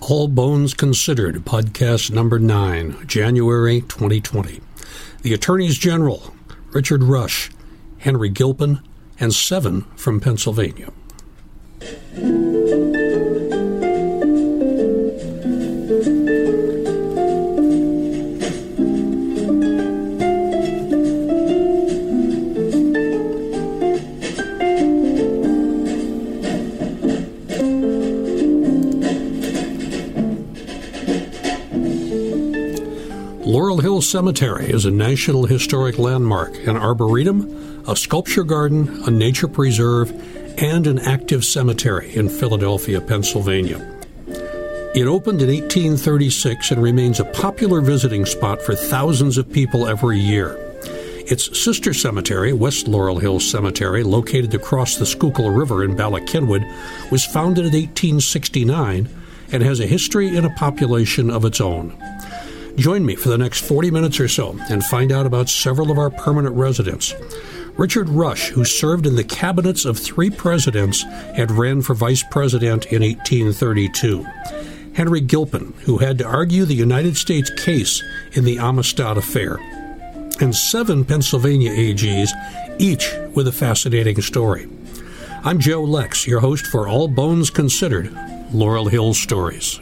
All Bones Considered, podcast number 9, January 2020. The Attorneys General, Richard Rush, Henry Gilpin, and seven from Pennsylvania. Laurel Cemetery is a National Historic Landmark, an arboretum, a sculpture garden, a nature preserve, and an active cemetery in Philadelphia, Pennsylvania. It opened in 1836 and remains a popular visiting spot for thousands of people every year. Its sister cemetery, West Laurel Hill Cemetery, located across the Schuylkill River in Bala Cynwyd, was founded in 1869 and has a history and a population of its own. Join me for the next 40 minutes or so and find out about several of our permanent residents. Richard Rush, who served in the cabinets of three presidents and ran for vice president in 1832. Henry Gilpin, who had to argue the United States case in the Amistad Affair. And seven Pennsylvania AGs, each with a fascinating story. I'm Joe Lex, your host for All Bones Considered Laurel Hill Stories.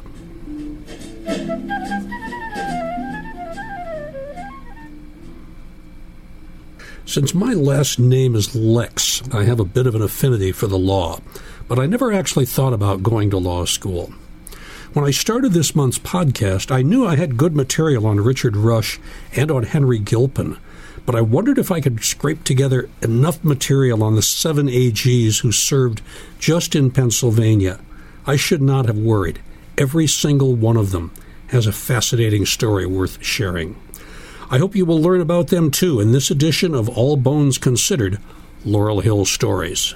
Since my last name is Lex, I have a bit of an affinity for the law, but I never actually thought about going to law school. When I started this month's podcast, I knew I had good material on Richard Rush and on Henry Gilpin, but I wondered if I could scrape together enough material on the seven AGs who served just in Pennsylvania. I should not have worried. Every single one of them has a fascinating story worth sharing. I hope you will learn about them too in this edition of All Bones Considered Laurel Hill Stories.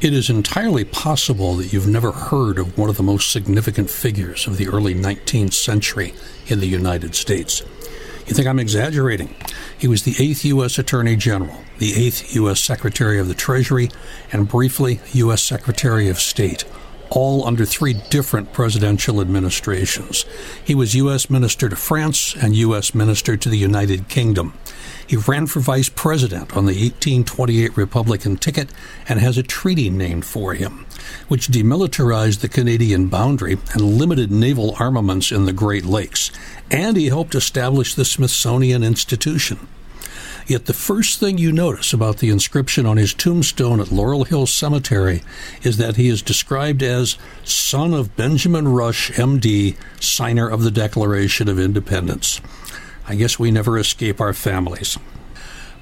It is entirely possible that you've never heard of one of the most significant figures of the early 19th century in the United States. You think I'm exaggerating? He was the eighth U.S. Attorney General, the eighth U.S. Secretary of the Treasury, and briefly U.S. Secretary of State, all under three different presidential administrations. He was U.S. Minister to France and U.S. Minister to the United Kingdom. He ran for vice president on the 1828 Republican ticket and has a treaty named for him, which demilitarized the Canadian boundary and limited naval armaments in the Great Lakes. And he helped establish the Smithsonian Institution. Yet the first thing you notice about the inscription on his tombstone at Laurel Hill Cemetery is that he is described as son of Benjamin Rush, MD, signer of the Declaration of Independence. I guess we never escape our families.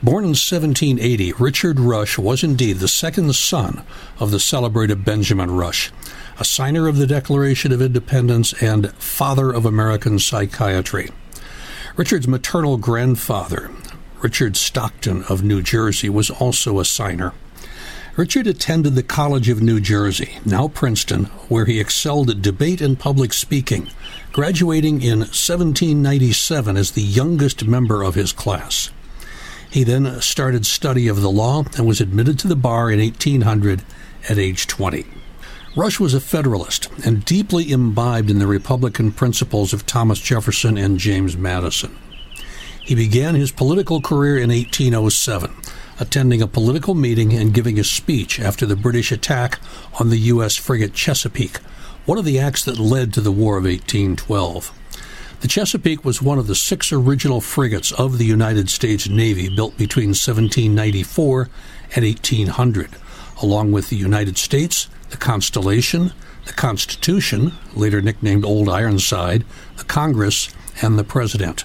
Born in 1780, Richard Rush was indeed the second son of the celebrated Benjamin Rush, a signer of the Declaration of Independence and father of American psychiatry. Richard's maternal grandfather, Richard Stockton of New Jersey, was also a signer. Richard attended the College of New Jersey, now Princeton, where he excelled at debate and public speaking, graduating in 1797 as the youngest member of his class. He then started study of the law and was admitted to the bar in 1800 at age 20. Rush was a Federalist and deeply imbibed in the Republican principles of Thomas Jefferson and James Madison. He began his political career in 1807 attending a political meeting and giving a speech after the British attack on the U.S. frigate Chesapeake, one of the acts that led to the War of 1812. The Chesapeake was one of the six original frigates of the United States Navy built between 1794 and 1800, along with the United States, the Constellation, the Constitution, later nicknamed Old Ironside, the Congress, and the President.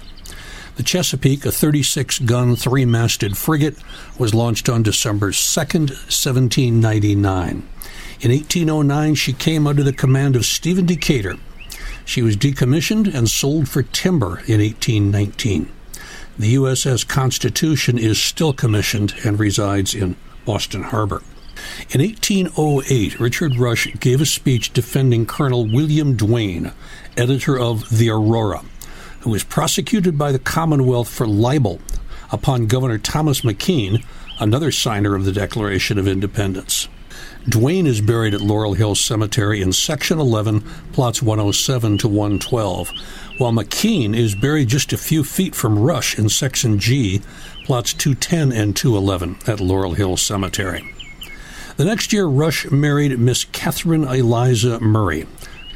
The Chesapeake, a 36 gun, three masted frigate, was launched on December 2, 1799. In 1809, she came under the command of Stephen Decatur. She was decommissioned and sold for timber in 1819. The USS Constitution is still commissioned and resides in Boston Harbor. In 1808, Richard Rush gave a speech defending Colonel William Duane, editor of The Aurora who was prosecuted by the Commonwealth for libel upon Governor Thomas McKean, another signer of the Declaration of Independence. Duane is buried at Laurel Hill Cemetery in Section 11, plots 107 to 112, while McKean is buried just a few feet from Rush in Section G, plots 210 and 211 at Laurel Hill Cemetery. The next year, Rush married Miss Catherine Eliza Murray,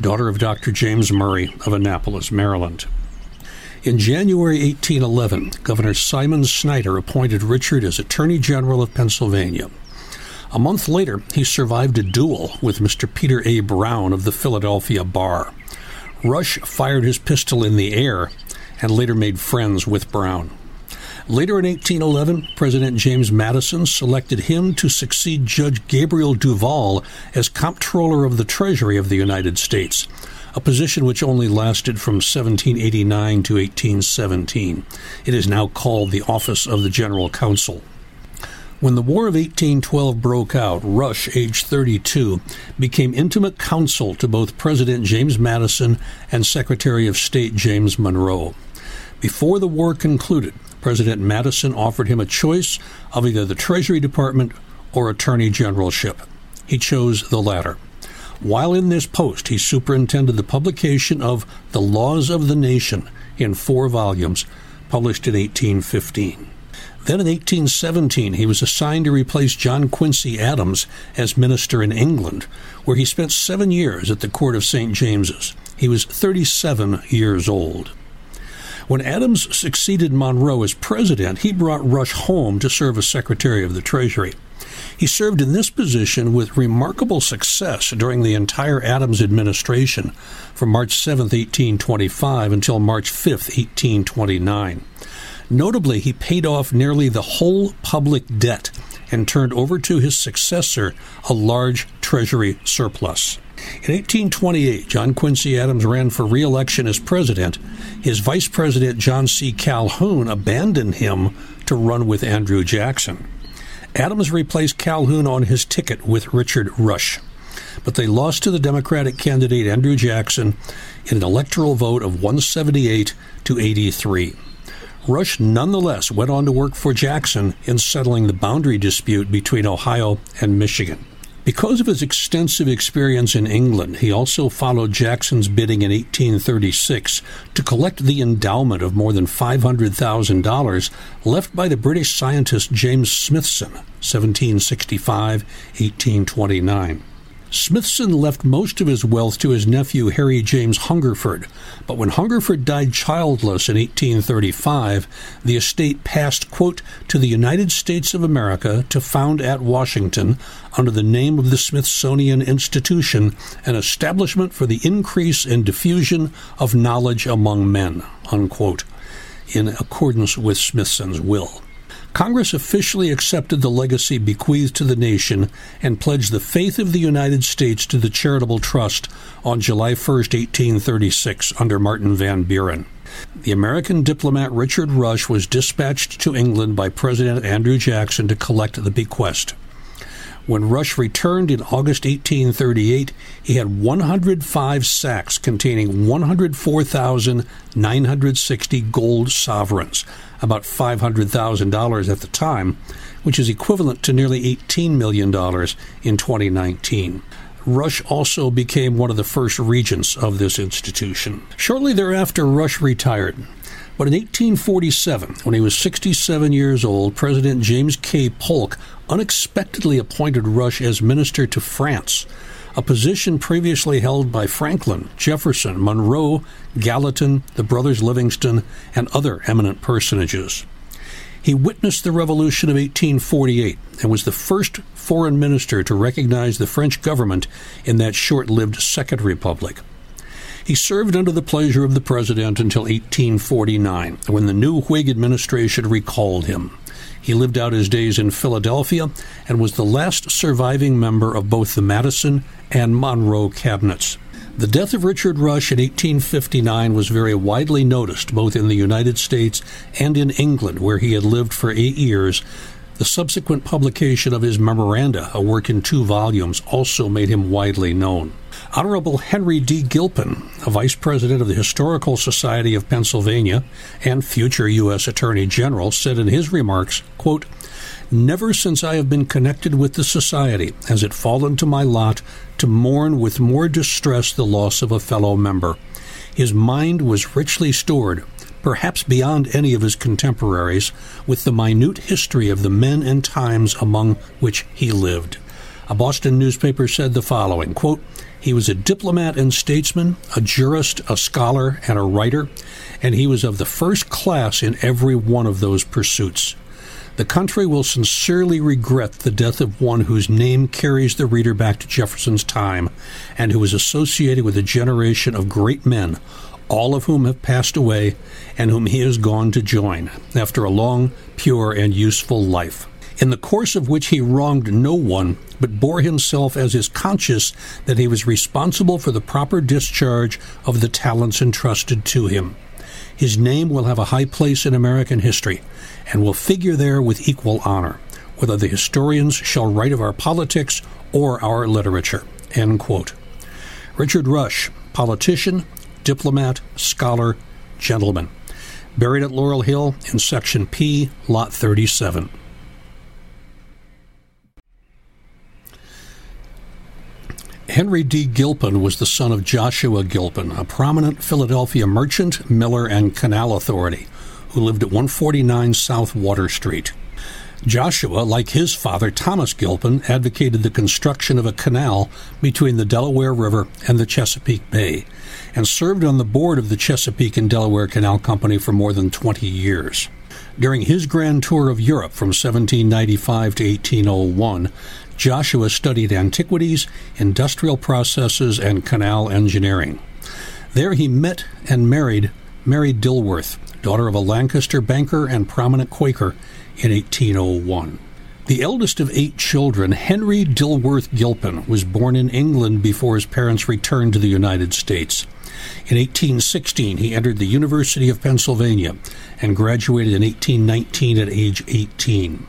daughter of Dr. James Murray of Annapolis, Maryland. In January 1811, Governor Simon Snyder appointed Richard as Attorney General of Pennsylvania. A month later, he survived a duel with Mr. Peter A. Brown of the Philadelphia Bar. Rush fired his pistol in the air and later made friends with Brown. Later in 1811, President James Madison selected him to succeed Judge Gabriel Duvall as Comptroller of the Treasury of the United States, a position which only lasted from 1789 to 1817. It is now called the Office of the General Counsel. When the War of 1812 broke out, Rush, aged 32, became intimate counsel to both President James Madison and Secretary of State James Monroe. Before the war concluded, President Madison offered him a choice of either the Treasury Department or Attorney Generalship. He chose the latter. While in this post, he superintended the publication of The Laws of the Nation in four volumes, published in 1815. Then in 1817, he was assigned to replace John Quincy Adams as minister in England, where he spent seven years at the court of St. James's. He was 37 years old. When Adams succeeded Monroe as president, he brought Rush home to serve as Secretary of the Treasury. He served in this position with remarkable success during the entire Adams administration from March 7, 1825 until March 5, 1829. Notably, he paid off nearly the whole public debt and turned over to his successor a large treasury surplus. In 1828, John Quincy Adams ran for re election as president. His vice president, John C. Calhoun, abandoned him to run with Andrew Jackson. Adams replaced Calhoun on his ticket with Richard Rush, but they lost to the Democratic candidate Andrew Jackson in an electoral vote of 178 to 83. Rush nonetheless went on to work for Jackson in settling the boundary dispute between Ohio and Michigan. Because of his extensive experience in England, he also followed Jackson's bidding in 1836 to collect the endowment of more than $500,000 left by the British scientist James Smithson, 1765 1829. Smithson left most of his wealth to his nephew Harry James Hungerford, but when Hungerford died childless in 1835, the estate passed, quote, to the United States of America to found at Washington, under the name of the Smithsonian Institution, an establishment for the increase and diffusion of knowledge among men, unquote, in accordance with Smithson's will. Congress officially accepted the legacy bequeathed to the nation and pledged the faith of the United States to the charitable trust on July 1, 1836, under Martin Van Buren. The American diplomat Richard Rush was dispatched to England by President Andrew Jackson to collect the bequest. When Rush returned in August 1838, he had 105 sacks containing 104,960 gold sovereigns, about $500,000 at the time, which is equivalent to nearly $18 million in 2019. Rush also became one of the first regents of this institution. Shortly thereafter, Rush retired. But in 1847, when he was 67 years old, President James K. Polk unexpectedly appointed Rush as minister to France, a position previously held by Franklin, Jefferson, Monroe, Gallatin, the brothers Livingston, and other eminent personages. He witnessed the Revolution of 1848 and was the first foreign minister to recognize the French government in that short lived Second Republic. He served under the pleasure of the president until 1849, when the new Whig administration recalled him. He lived out his days in Philadelphia and was the last surviving member of both the Madison and Monroe cabinets. The death of Richard Rush in 1859 was very widely noticed both in the United States and in England, where he had lived for eight years The subsequent publication of his Memoranda, a work in two volumes, also made him widely known. Honorable Henry D. Gilpin, a vice president of the Historical Society of Pennsylvania and future U.S. Attorney General, said in his remarks, quote, Never since I have been connected with the Society has it fallen to my lot to mourn with more distress the loss of a fellow member. His mind was richly stored perhaps beyond any of his contemporaries, with the minute history of the men and times among which he lived. A Boston newspaper said the following quote, He was a diplomat and statesman, a jurist, a scholar, and a writer, and he was of the first class in every one of those pursuits. The country will sincerely regret the death of one whose name carries the reader back to Jefferson's time and who was associated with a generation of great men, all of whom have passed away and whom he has gone to join after a long, pure, and useful life, in the course of which he wronged no one, but bore himself as is conscious that he was responsible for the proper discharge of the talents entrusted to him. His name will have a high place in American history and will figure there with equal honor, whether the historians shall write of our politics or our literature. Richard Rush, politician, diplomat, scholar, gentleman. Buried at Laurel Hill in Section P, Lot 37. Henry D. Gilpin was the son of Joshua Gilpin, a prominent Philadelphia merchant, miller, and canal authority who lived at 149 South Water Street. Joshua, like his father Thomas Gilpin, advocated the construction of a canal between the Delaware River and the Chesapeake Bay, and served on the board of the Chesapeake and Delaware Canal Company for more than 20 years. During his grand tour of Europe from 1795 to 1801, Joshua studied antiquities, industrial processes, and canal engineering. There he met and married Mary Dilworth, daughter of a Lancaster banker and prominent Quaker, in 1801. The eldest of eight children, Henry Dilworth Gilpin, was born in England before his parents returned to the United States. In 1816, he entered the University of Pennsylvania and graduated in 1819 at age 18.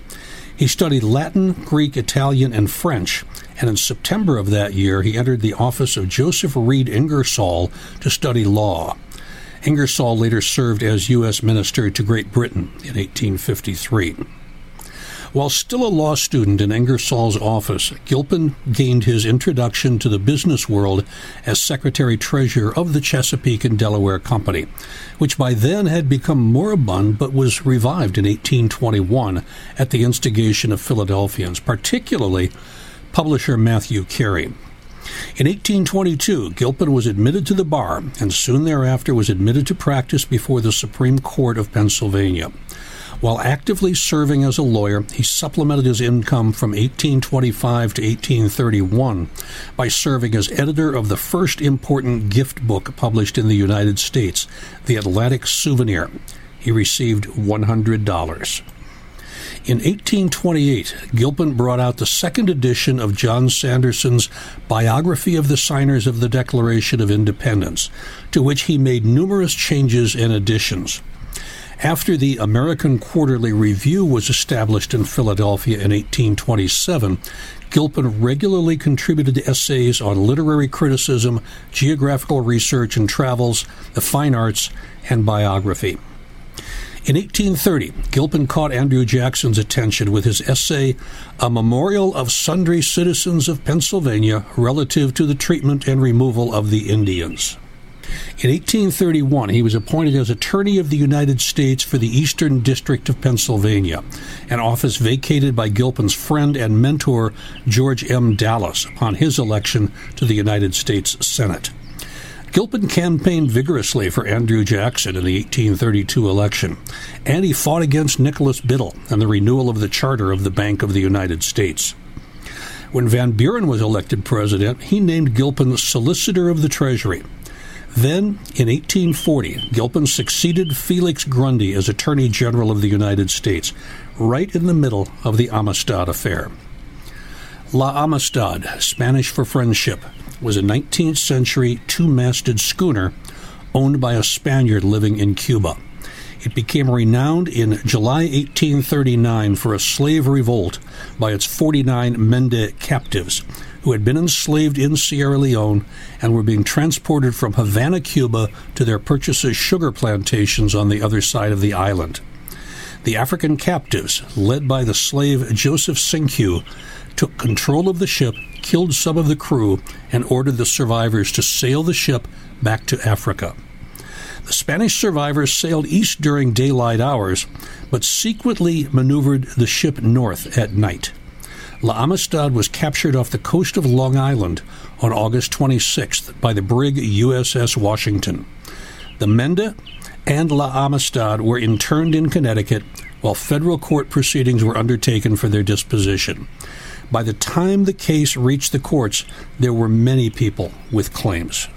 He studied Latin, Greek, Italian, and French, and in September of that year, he entered the office of Joseph Reed Ingersoll to study law. Ingersoll later served as U.S. Minister to Great Britain in 1853. While still a law student in Ingersoll's office, Gilpin gained his introduction to the business world as Secretary Treasurer of the Chesapeake and Delaware Company, which by then had become moribund but was revived in 1821 at the instigation of Philadelphians, particularly publisher Mathew Carey. In 1822, Gilpin was admitted to the bar and soon thereafter was admitted to practice before the Supreme Court of Pennsylvania. While actively serving as a lawyer, he supplemented his income from 1825 to 1831 by serving as editor of the first important gift book published in the United States, The Atlantic Souvenir. He received $100. In 1828, Gilpin brought out the second edition of John Sanderson's Biography of the Signers of the Declaration of Independence, to which he made numerous changes and additions. After the American Quarterly Review was established in Philadelphia in 1827, Gilpin regularly contributed essays on literary criticism, geographical research and travels, the fine arts, and biography. In 1830, Gilpin caught Andrew Jackson's attention with his essay, A Memorial of Sundry Citizens of Pennsylvania Relative to the Treatment and Removal of the Indians. In 1831, he was appointed as Attorney of the United States for the Eastern District of Pennsylvania, an office vacated by Gilpin's friend and mentor George M. Dallas upon his election to the United States Senate. Gilpin campaigned vigorously for Andrew Jackson in the 1832 election, and he fought against Nicholas Biddle and the renewal of the charter of the Bank of the United States. When Van Buren was elected president, he named Gilpin Solicitor of the Treasury then, in 1840, Gilpin succeeded Felix Grundy as Attorney General of the United States, right in the middle of the Amistad Affair. La Amistad, Spanish for friendship, was a 19th century two masted schooner owned by a Spaniard living in Cuba. It became renowned in July 1839 for a slave revolt by its 49 Mende captives who had been enslaved in Sierra Leone and were being transported from Havana, Cuba to their purchases' sugar plantations on the other side of the island. The African captives, led by the slave Joseph Cinque, took control of the ship, killed some of the crew, and ordered the survivors to sail the ship back to Africa. The Spanish survivors sailed east during daylight hours, but secretly maneuvered the ship north at night. La Amistad was captured off the coast of Long Island on August 26th by the brig USS Washington. The Mende and La Amistad were interned in Connecticut while federal court proceedings were undertaken for their disposition. By the time the case reached the courts, there were many people with claims.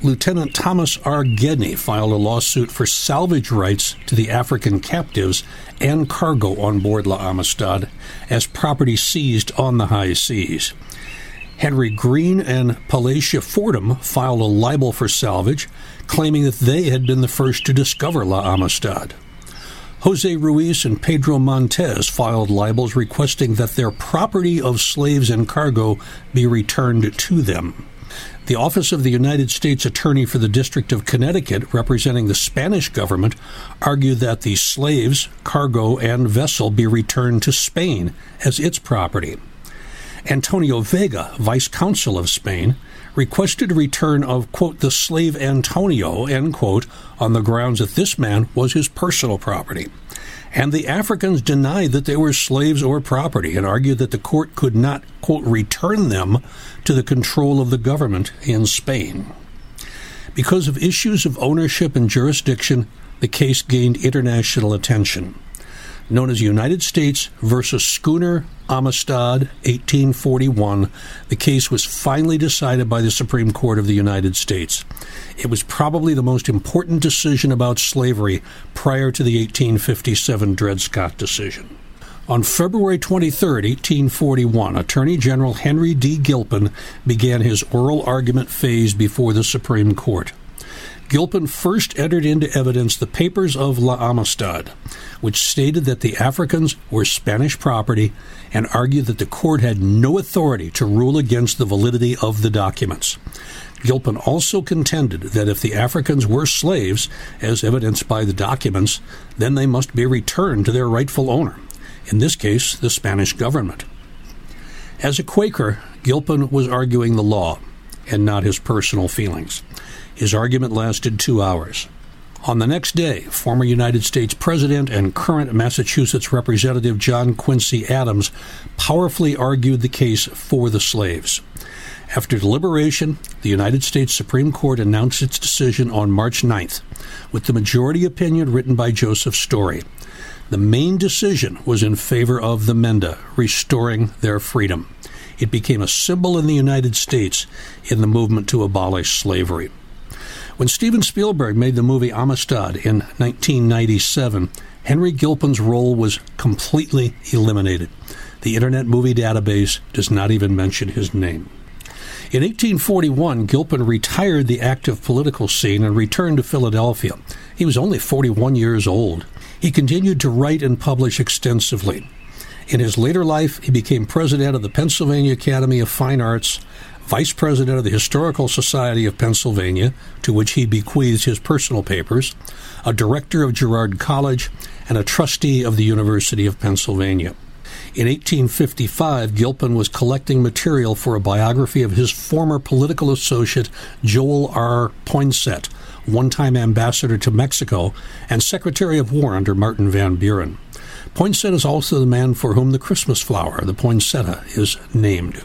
Lieutenant Thomas R. Gedney filed a lawsuit for salvage rights to the African captives and cargo on board La Amistad as property seized on the high seas. Henry Green and Pelatiah Fordham filed a libel for salvage, claiming that they had been the first to discover La Amistad. Jose Ruiz and Pedro Montez filed libels requesting that their property of slaves and cargo be returned to them. The Office of the United States Attorney for the District of Connecticut, representing the Spanish government, argued that the slaves, cargo, and vessel be returned to Spain as its property. Antonio Vega, vice consul of Spain, requested a return of, quote, the slave Antonio, end quote, on the grounds that this man was his personal property and the Africans denied that they were slaves or property and argued that the court could not, quote, return them to the control of the government in Spain. Because of issues of ownership and jurisdiction, the case gained international attention known as United States versus Schooner Amistad, 1841. The case was finally decided by the Supreme Court of the United States. It was probably the most important decision about slavery prior to the 1857 Dred Scott decision. On February 23, 1841, Attorney General Henry D. Gilpin began his oral argument phase before the Supreme Court. Gilpin first entered into evidence the papers of La Amistad, which stated that the Africans were Spanish property and argued that the court had no authority to rule against the validity of the documents. Gilpin also contended that if the Africans were slaves, as evidenced by the documents, then they must be returned to their rightful owner, in this case, the Spanish government. As a Quaker, Gilpin was arguing the law and not his personal feelings. His argument lasted two hours. On the next day, former United States President and current Massachusetts Representative John Quincy Adams powerfully argued the case for the slaves. After deliberation, the United States Supreme Court announced its decision on March 9th, with the majority opinion written by Joseph Story. The main decision was in favor of the Mende, restoring their freedom. It became a symbol in the United States in the movement to abolish slavery. When Steven Spielberg made the movie Amistad in 1997, Henry Gilpin's role was completely eliminated. The Internet Movie Database does not even mention his name. In 1841, Gilpin retired the active political scene and returned to Philadelphia. He was only 41 years old. He continued to write and publish extensively. In his later life, he became president of the Pennsylvania Academy of Fine Arts, vice president of the Historical Society of Pennsylvania, to which he bequeaths his personal papers, a director of Girard College, and a trustee of the University of Pennsylvania. In 1855, Gilpin was collecting material for a biography of his former political associate, Joel R. Poinsett, one time ambassador to Mexico and Secretary of War under Martin Van Buren. Poinsett is also the man for whom the Christmas flower, the poinsettia, is named.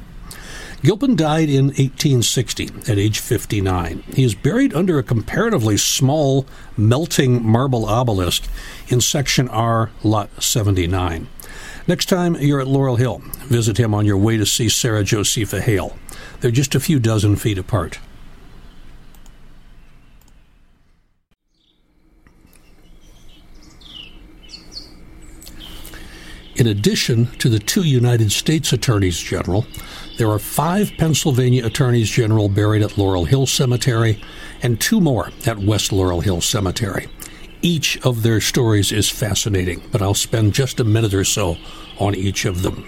Gilpin died in 1860 at age 59. He is buried under a comparatively small melting marble obelisk in Section R, Lot 79. Next time you're at Laurel Hill, visit him on your way to see Sarah Josepha Hale. They're just a few dozen feet apart. In addition to the two United States Attorneys General, there are five Pennsylvania Attorneys General buried at Laurel Hill Cemetery and two more at West Laurel Hill Cemetery. Each of their stories is fascinating, but I'll spend just a minute or so on each of them.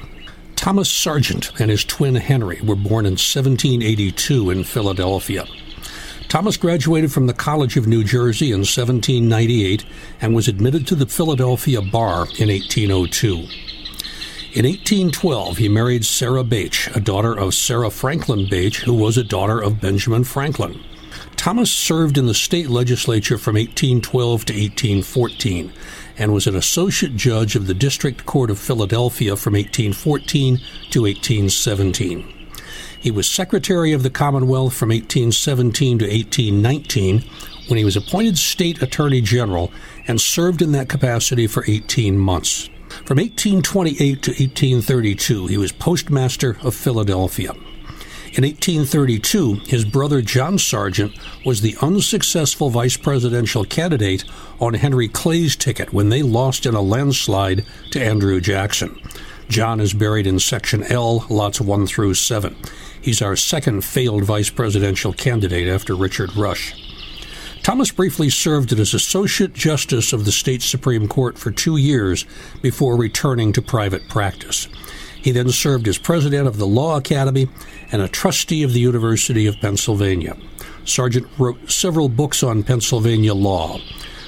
Thomas Sergeant and his twin Henry were born in 1782 in Philadelphia. Thomas graduated from the College of New Jersey in 1798 and was admitted to the Philadelphia bar in 1802. In 1812, he married Sarah Bache, a daughter of Sarah Franklin Bache, who was a daughter of Benjamin Franklin. Thomas served in the state legislature from 1812 to 1814 and was an associate judge of the District Court of Philadelphia from 1814 to 1817. He was Secretary of the Commonwealth from 1817 to 1819 when he was appointed State Attorney General and served in that capacity for 18 months. From 1828 to 1832, he was Postmaster of Philadelphia. In 1832, his brother John Sergeant was the unsuccessful vice presidential candidate on Henry Clay's ticket when they lost in a landslide to Andrew Jackson. John is buried in Section L, lots 1 through 7. He's our second failed vice presidential candidate after Richard Rush. Thomas briefly served as Associate Justice of the State Supreme Court for two years before returning to private practice. He then served as president of the Law Academy and a trustee of the University of Pennsylvania. Sergeant wrote several books on Pennsylvania law.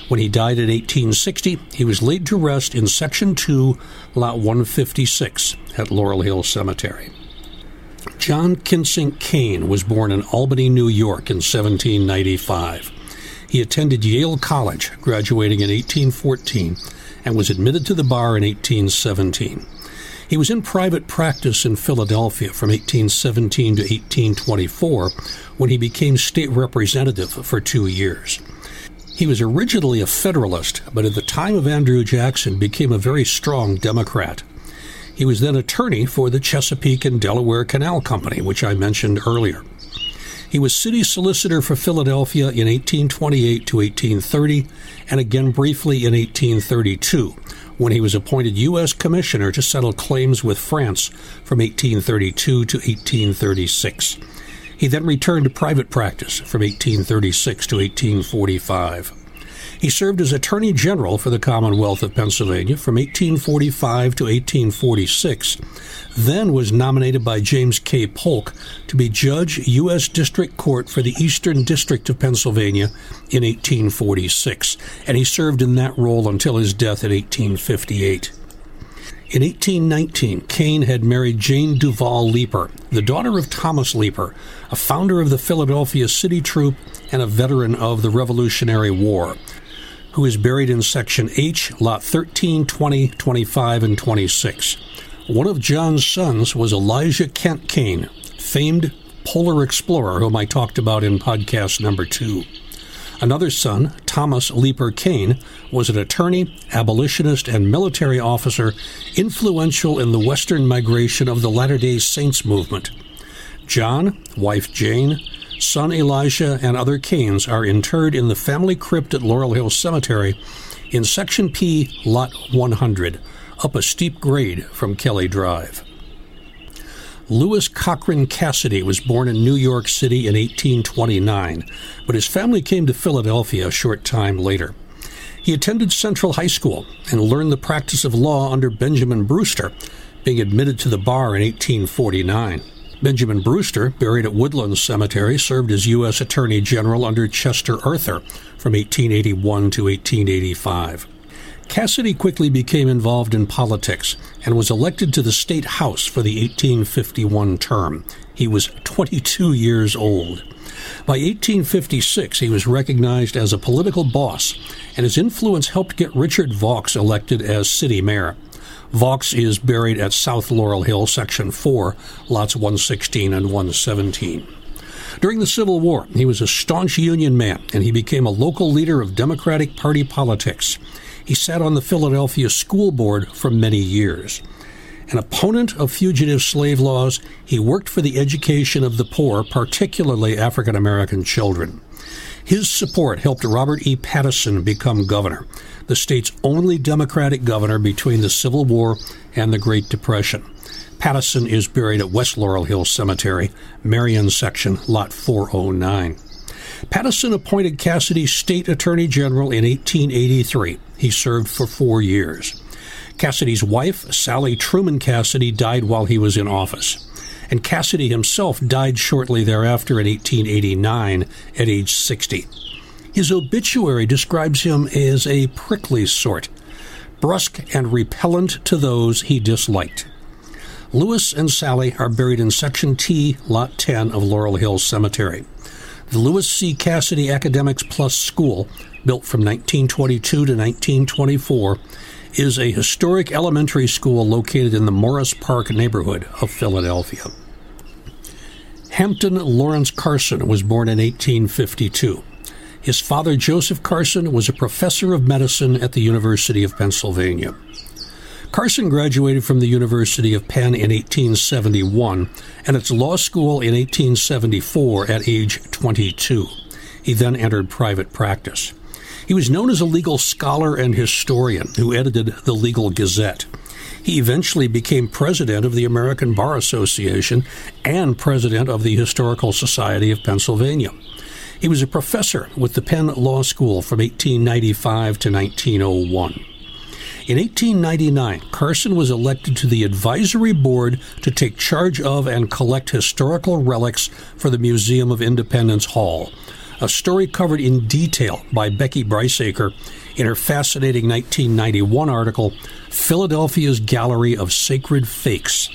When he died in 1860, he was laid to rest in Section 2, Lot 156 at Laurel Hill Cemetery. John Kintzing Kane was born in Albany, New York in 1795. He attended Yale College, graduating in 1814, and was admitted to the bar in 1817. He was in private practice in Philadelphia from 1817 to 1824 when he became state representative for two years. He was originally a Federalist, but at the time of Andrew Jackson became a very strong Democrat. He was then attorney for the Chesapeake and Delaware Canal Company, which I mentioned earlier. He was city solicitor for Philadelphia in 1828 to 1830, and again briefly in 1832, when he was appointed U.S. Commissioner to settle claims with France from 1832 to 1836. He then returned to private practice from 1836 to 1845. He served as Attorney General for the Commonwealth of Pennsylvania from 1845 to 1846, then was nominated by James K. Polk to be Judge, U.S. District Court for the Eastern District of Pennsylvania in 1846, and he served in that role until his death in 1858. In 1819, Kane had married Jane Duval Leiper, the daughter of Thomas Leiper, a founder of the Philadelphia City Troop and a veteran of the Revolutionary War who is buried in Section H, Lot 13, 20, 25, and 26. One of John's sons was Elisha Kent Kane, famed polar explorer whom I talked about in podcast number two. Another son, Thomas Leiper Kane, was an attorney, abolitionist, and military officer influential in the Western migration of the Latter day Saints movement. John, wife Jane, son Elisha, and other Kanes are interred in the family crypt at Laurel Hill Cemetery in Section P, Lot 100, up a steep grade from Kelly Drive. Lewis Cochran Cassidy was born in New York City in 1829, but his family came to Philadelphia a short time later. He attended Central High School and learned the practice of law under Benjamin Brewster, being admitted to the bar in 1849. Benjamin Brewster, buried at Woodlands Cemetery, served as U.S. Attorney General under Chester Arthur from 1881 to 1885. Cassidy quickly became involved in politics and was elected to the state house for the 1851 term. He was 22 years old. By 1856, he was recognized as a political boss, and his influence helped get Richard Vaux elected as city mayor. Vaux is buried at South Laurel Hill, Section 4, lots 116 and 117. During the Civil War, he was a staunch Union man, and he became a local leader of Democratic Party politics. He sat on the Philadelphia School Board for many years. An opponent of fugitive slave laws, he worked for the education of the poor, particularly African American children. His support helped Robert E. Pattison become governor, the state's only Democratic governor between the Civil War and the Great Depression. Pattison is buried at West Laurel Hill Cemetery, Marion Section, Lot 409. Pattison appointed Cassidy state attorney general in 1883. He served for four years. Cassidy's wife, Sally Truman Cassidy, died while he was in office. And Cassidy himself died shortly thereafter in 1889 at age 60. His obituary describes him as a prickly sort, brusque and repellent to those he disliked. Lewis and Sally are buried in Section T, Lot 10 of Laurel Hill Cemetery. The Lewis C. Cassidy Academics Plus School, built from 1922 to 1924, is a historic elementary school located in the Morris Park neighborhood of Philadelphia. Hampton Lawrence Carson was born in 1852. His father, Joseph Carson, was a professor of medicine at the University of Pennsylvania. Carson graduated from the University of Penn in 1871 and its law school in 1874 at age 22. He then entered private practice. He was known as a legal scholar and historian who edited the Legal Gazette. He eventually became president of the American Bar Association and president of the Historical Society of Pennsylvania. He was a professor with the Penn Law School from 1895 to 1901. In 1899, Carson was elected to the advisory board to take charge of and collect historical relics for the Museum of Independence Hall, a story covered in detail by Becky Bryceacre in her fascinating 1991 article, Philadelphia's Gallery of Sacred Fakes.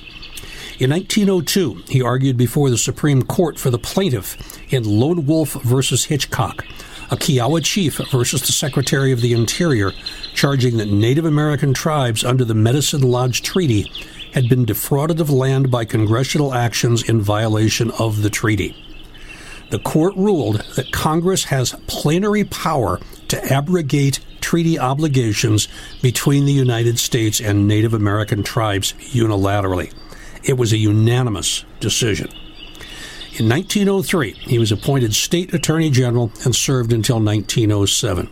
In 1902, he argued before the Supreme Court for the plaintiff in Lone Wolf versus Hitchcock, a Kiowa chief versus the Secretary of the Interior, charging that Native American tribes under the Medicine Lodge Treaty had been defrauded of land by congressional actions in violation of the treaty. The court ruled that Congress has plenary power to abrogate treaty obligations between the United States and Native American tribes unilaterally. It was a unanimous decision. In 1903, he was appointed State Attorney General and served until 1907.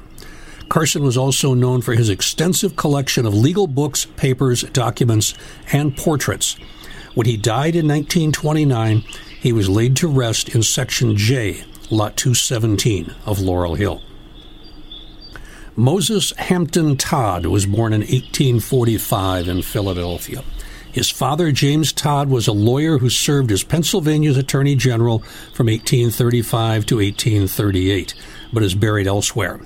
Carson was also known for his extensive collection of legal books, papers, documents, and portraits. When he died in 1929, he was laid to rest in Section J, Lot 217 of Laurel Hill. Moses Hampton Todd was born in 1845 in Philadelphia. His father, James Todd, was a lawyer who served as Pennsylvania's Attorney General from 1835 to 1838, but is buried elsewhere.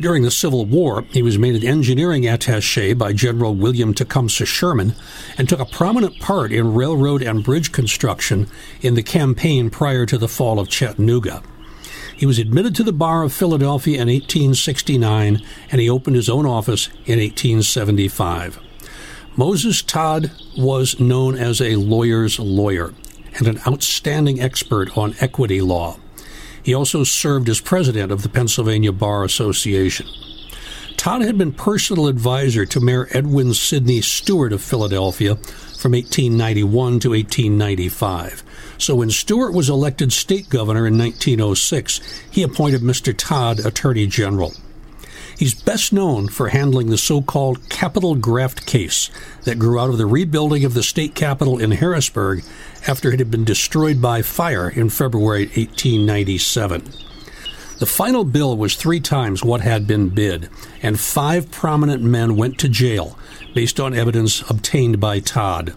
During the Civil War, he was made an engineering attache by General William Tecumseh Sherman and took a prominent part in railroad and bridge construction in the campaign prior to the fall of Chattanooga. He was admitted to the Bar of Philadelphia in 1869 and he opened his own office in 1875. Moses Todd was known as a lawyer's lawyer and an outstanding expert on equity law. He also served as president of the Pennsylvania Bar Association. Todd had been personal advisor to Mayor Edwin Sydney Stuart of Philadelphia from 1891 to 1895. So when Stewart was elected state governor in 1906, he appointed Mr. Todd attorney general. He's best known for handling the so called Capitol graft case that grew out of the rebuilding of the state capitol in Harrisburg after it had been destroyed by fire in February 1897. The final bill was three times what had been bid, and five prominent men went to jail based on evidence obtained by Todd.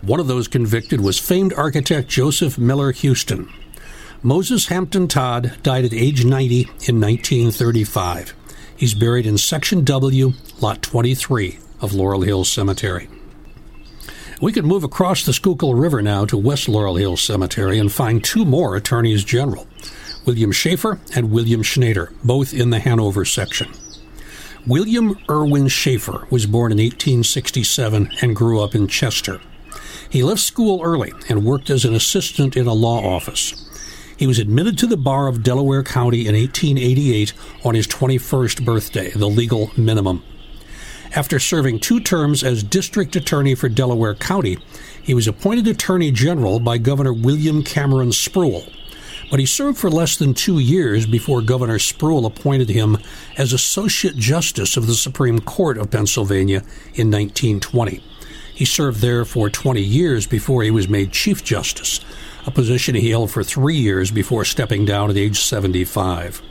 One of those convicted was famed architect Joseph Miller Huston. Moses Hampton Todd died at age 90 in 1935. He's buried in Section W, Lot 23 of Laurel Hill Cemetery. We can move across the Schuylkill River now to West Laurel Hill Cemetery and find two more attorneys general William Schaefer and William Schnader, both in the Hanover section. William Irwin Schaefer was born in 1867 and grew up in Chester. He left school early and worked as an assistant in a law office. He was admitted to the bar of Delaware County in 1888 on his 21st birthday, the legal minimum. After serving two terms as district attorney for Delaware County, he was appointed attorney general by Governor William Cameron Sproul. But he served for less than two years before Governor Sproul appointed him as Associate Justice of the Supreme Court of Pennsylvania in 1920. He served there for 20 years before he was made Chief Justice, a position he held for three years before stepping down at age 75.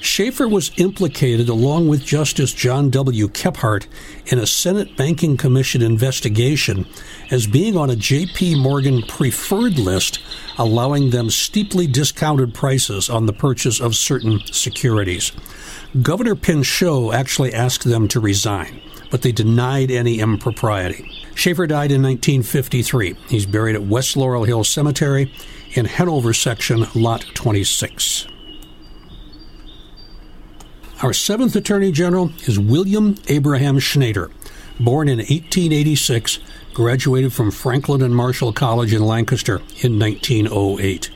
Schaefer was implicated, along with Justice John W. Kephart, in a Senate Banking Commission investigation as being on a J.P. Morgan preferred list, allowing them steeply discounted prices on the purchase of certain securities. Governor Pinchot actually asked them to resign, but they denied any impropriety. Schaefer died in 1953. He's buried at West Laurel Hill Cemetery in Hanover Section, Lot 26. Our seventh Attorney General is William Abraham Schnader. Born in 1886, graduated from Franklin and Marshall College in Lancaster in 1908.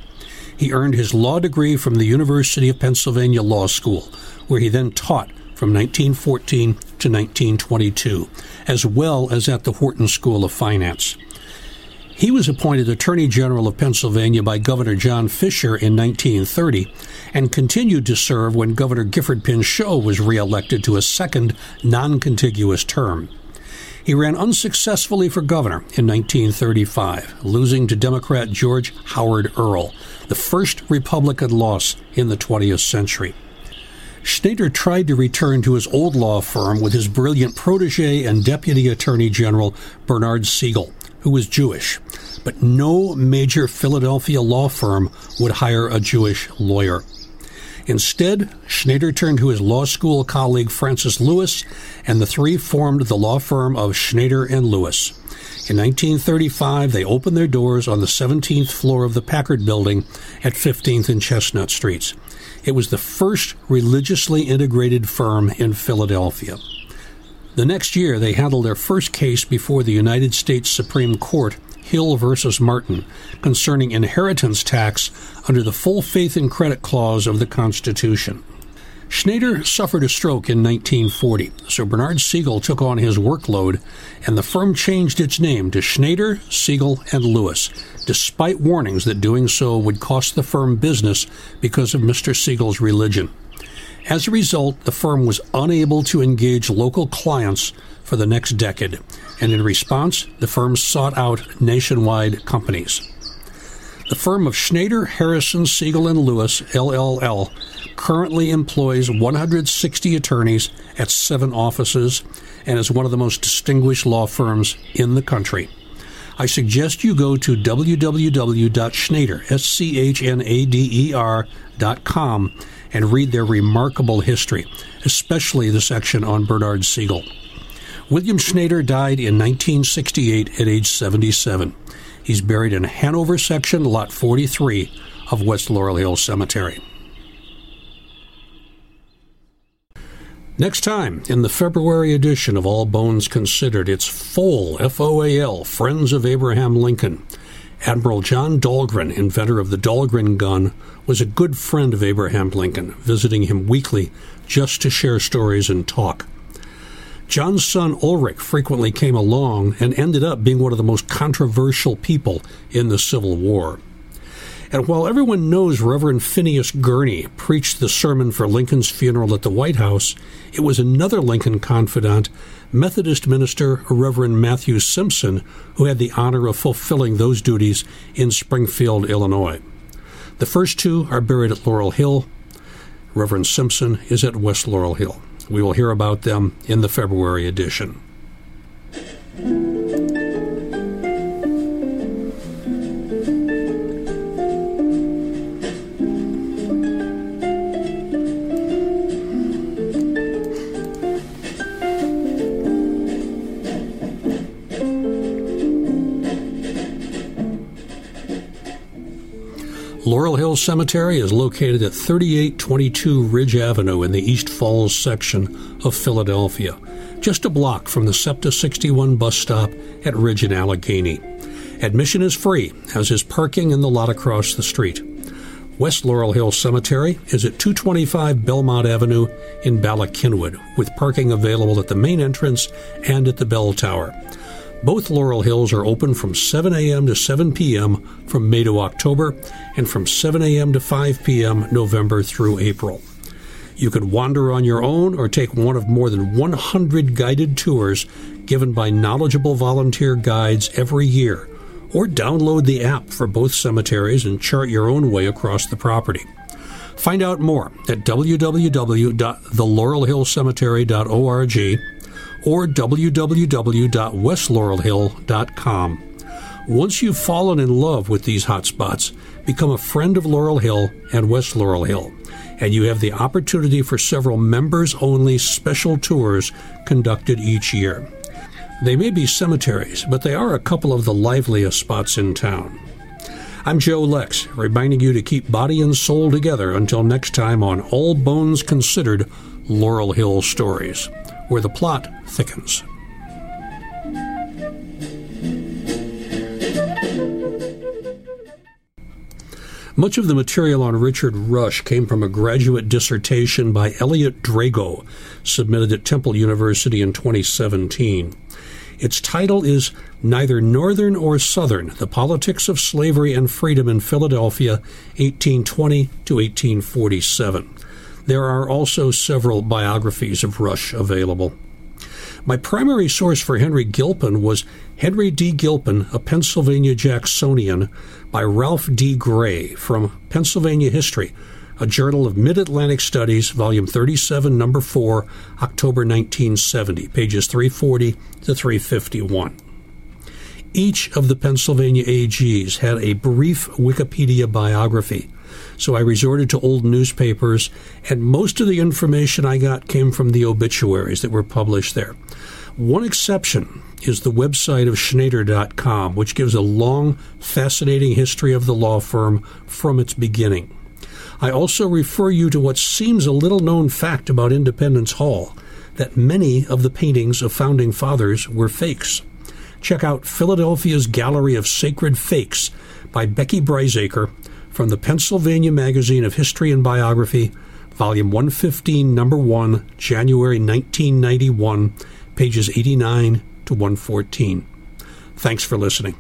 He earned his law degree from the University of Pennsylvania Law School, where he then taught from 1914 to 1922, as well as at the Wharton School of Finance. He was appointed Attorney General of Pennsylvania by Governor John Fisher in 1930 and continued to serve when Governor Gifford Pinchot was reelected to a second non contiguous term. He ran unsuccessfully for governor in 1935, losing to Democrat George Howard Earle, the first Republican loss in the 20th century. Schnader tried to return to his old law firm with his brilliant protege and Deputy Attorney General Bernard Segal, who was Jewish, but no major Philadelphia law firm would hire a Jewish lawyer. Instead, Schnader turned to his law school colleague Francis Lewis, and the three formed the law firm of Schnader and Lewis. In 1935, they opened their doors on the 17th floor of the Packard Building at 15th and Chestnut Streets. It was the first religiously integrated firm in Philadelphia. The next year, they handled their first case before the United States Supreme Court, Hill versus Martin, concerning inheritance tax under the full faith and credit clause of the Constitution. Schnader suffered a stroke in 1940, so Bernard Segal took on his workload, and the firm changed its name to Schnader, Segal, and Lewis, despite warnings that doing so would cost the firm business because of Mr. Segal's religion. As a result, the firm was unable to engage local clients for the next decade, and in response, the firm sought out nationwide companies. The firm of Schnader, Harrison, Segal, and Lewis, LLL, currently employs 160 attorneys at seven offices and is one of the most distinguished law firms in the country. I suggest you go to www.schnader, S-C-H-N-A-D-E-R and read their remarkable history, especially the section on Bernard Segal. William Schnader died in 1968 at age 77. He's buried in Hanover Section, Lot 43 of West Laurel Hill Cemetery. Next time, in the February edition of All Bones Considered, it's FOAL, F O A L, Friends of Abraham Lincoln. Admiral John Dahlgren, inventor of the Dahlgren gun, was a good friend of Abraham Lincoln, visiting him weekly just to share stories and talk. John's son Ulric frequently came along and ended up being one of the most controversial people in the Civil War. And while everyone knows Reverend Phineas Gurley preached the sermon for Lincoln's funeral at the White House, it was another Lincoln confidant Methodist minister Reverend Matthew Simpson, who had the honor of fulfilling those duties in Springfield, Illinois. The first two are buried at Laurel Hill. Reverend Simpson is at West Laurel Hill. We will hear about them in the February edition. Laurel Hill Cemetery is located at 3822 Ridge Avenue in the East Falls section of Philadelphia, just a block from the SEPTA 61 bus stop at Ridge and Allegheny. Admission is free, as is parking in the lot across the street. West Laurel Hill Cemetery is at 225 Belmont Avenue in Bala Cynwyd, with parking available at the main entrance and at the bell tower. Both Laurel Hills are open from 7 a.m. to 7 p.m. from May to October and from 7 a.m. to 5 p.m. November through April. You can wander on your own or take one of more than 100 guided tours given by knowledgeable volunteer guides every year, or download the app for both cemeteries and chart your own way across the property. Find out more at www.thelaurelhillcemetery.org or www.westlaurelhill.com. Once you've fallen in love with these hotspots, become a friend of Laurel Hill and West Laurel Hill, and you have the opportunity for several members only special tours conducted each year. They may be cemeteries, but they are a couple of the liveliest spots in town. I'm Joe Lex, reminding you to keep body and soul together until next time on All Bones Considered Laurel Hill Stories, where the plot thickens. Much of the material on Richard Rush came from a graduate dissertation by Elliot Drago, submitted at Temple University in 2017. Its title is Neither Northern or Southern The Politics of Slavery and Freedom in Philadelphia, 1820 to 1847. There are also several biographies of Rush available. My primary source for Henry Gilpin was Henry D. Gilpin, a Pennsylvania Jacksonian, by Ralph D. Gray from Pennsylvania History, a journal of Mid Atlantic Studies, volume 37, number 4, October 1970, pages 340 to 351. Each of the Pennsylvania AGs had a brief Wikipedia biography, so I resorted to old newspapers, and most of the information I got came from the obituaries that were published there. One exception is the website of Schnader.com, which gives a long, fascinating history of the law firm from its beginning. I also refer you to what seems a little known fact about Independence Hall that many of the paintings of founding fathers were fakes. Check out Philadelphia's Gallery of Sacred Fakes by Becky Breisaker from the Pennsylvania Magazine of History and Biography, Volume 115, Number 1, January 1991, pages 89 to 114. Thanks for listening.